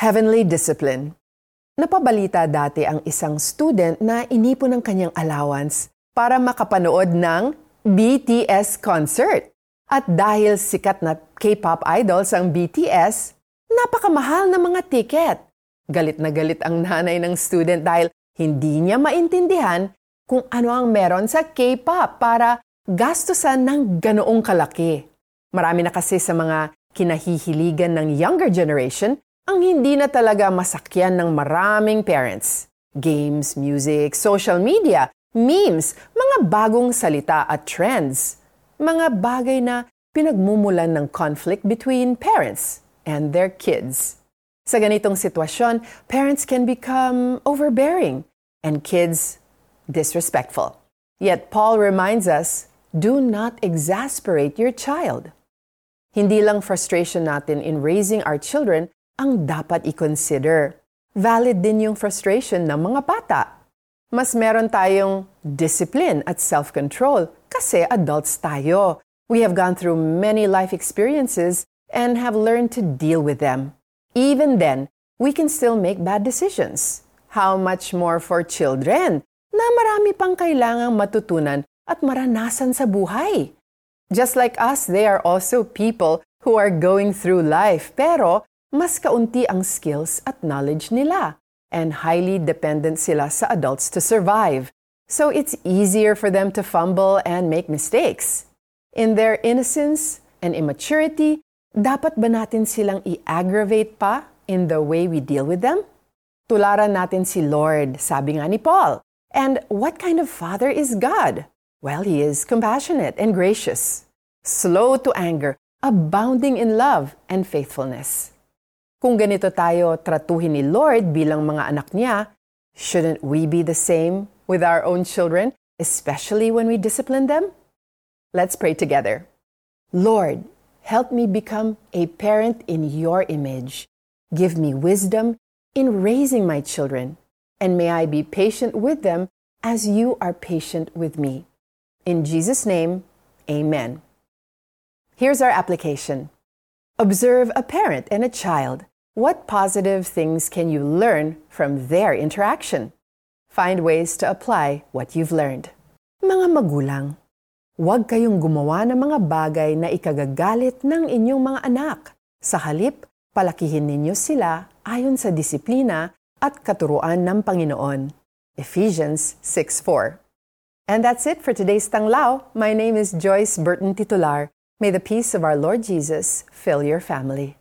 Heavenly Discipline Napabalita dati ang isang student na inipon ng kanyang allowance para makapanood ng BTS concert. At dahil sikat na K-pop idols ang BTS, napakamahal na mga tiket. Galit na galit ang nanay ng student dahil hindi niya maintindihan kung ano ang meron sa K-pop para gastusan ng ganoong kalaki. Marami na kasi sa mga kinahihiligan ng younger generation ang hindi na talaga masakyan ng maraming parents. Games, music, social media, memes, mga bagong salita at trends. Mga bagay na pinagmumulan ng conflict between parents and their kids. Sa ganitong sitwasyon, parents can become overbearing and kids disrespectful. Yet Paul reminds us, do not exasperate your child. Hindi lang frustration natin in raising our children ang dapat i-consider. Valid din yung frustration ng mga bata. Mas meron tayong discipline at self-control kasi adults tayo. We have gone through many life experiences and have learned to deal with them. Even then, we can still make bad decisions. How much more for children na marami pang kailangang matutunan at maranasan sa buhay. Just like us, they are also people who are going through life pero mas kaunti ang skills at knowledge nila, and highly dependent sila sa adults to survive. So it's easier for them to fumble and make mistakes. In their innocence and immaturity, dapat ba natin silang i-aggravate pa in the way we deal with them? Tularan natin si Lord, sabi nga ni Paul. And what kind of father is God? Well, he is compassionate and gracious, slow to anger, abounding in love and faithfulness. Kung ganito tayo tratuhin ni Lord bilang mga anak niya, shouldn't we be the same with our own children, especially when we discipline them? Let's pray together. Lord, help me become a parent in your image. Give me wisdom in raising my children, and may I be patient with them as you are patient with me. In Jesus' name, amen. Here's our application. Observe a parent and a child. What positive things can you learn from their interaction? Find ways to apply what you've learned. Mga magulang, huwag kayong gumawa ng mga bagay na ikagagalit ng inyong mga anak. Sa halip, palakihin ninyo sila ayon sa disiplina at katuruan ng Panginoon. Ephesians 6.4 And that's it for today's Tanglao. My name is Joyce Burton Titular. May the peace of our Lord Jesus fill your family.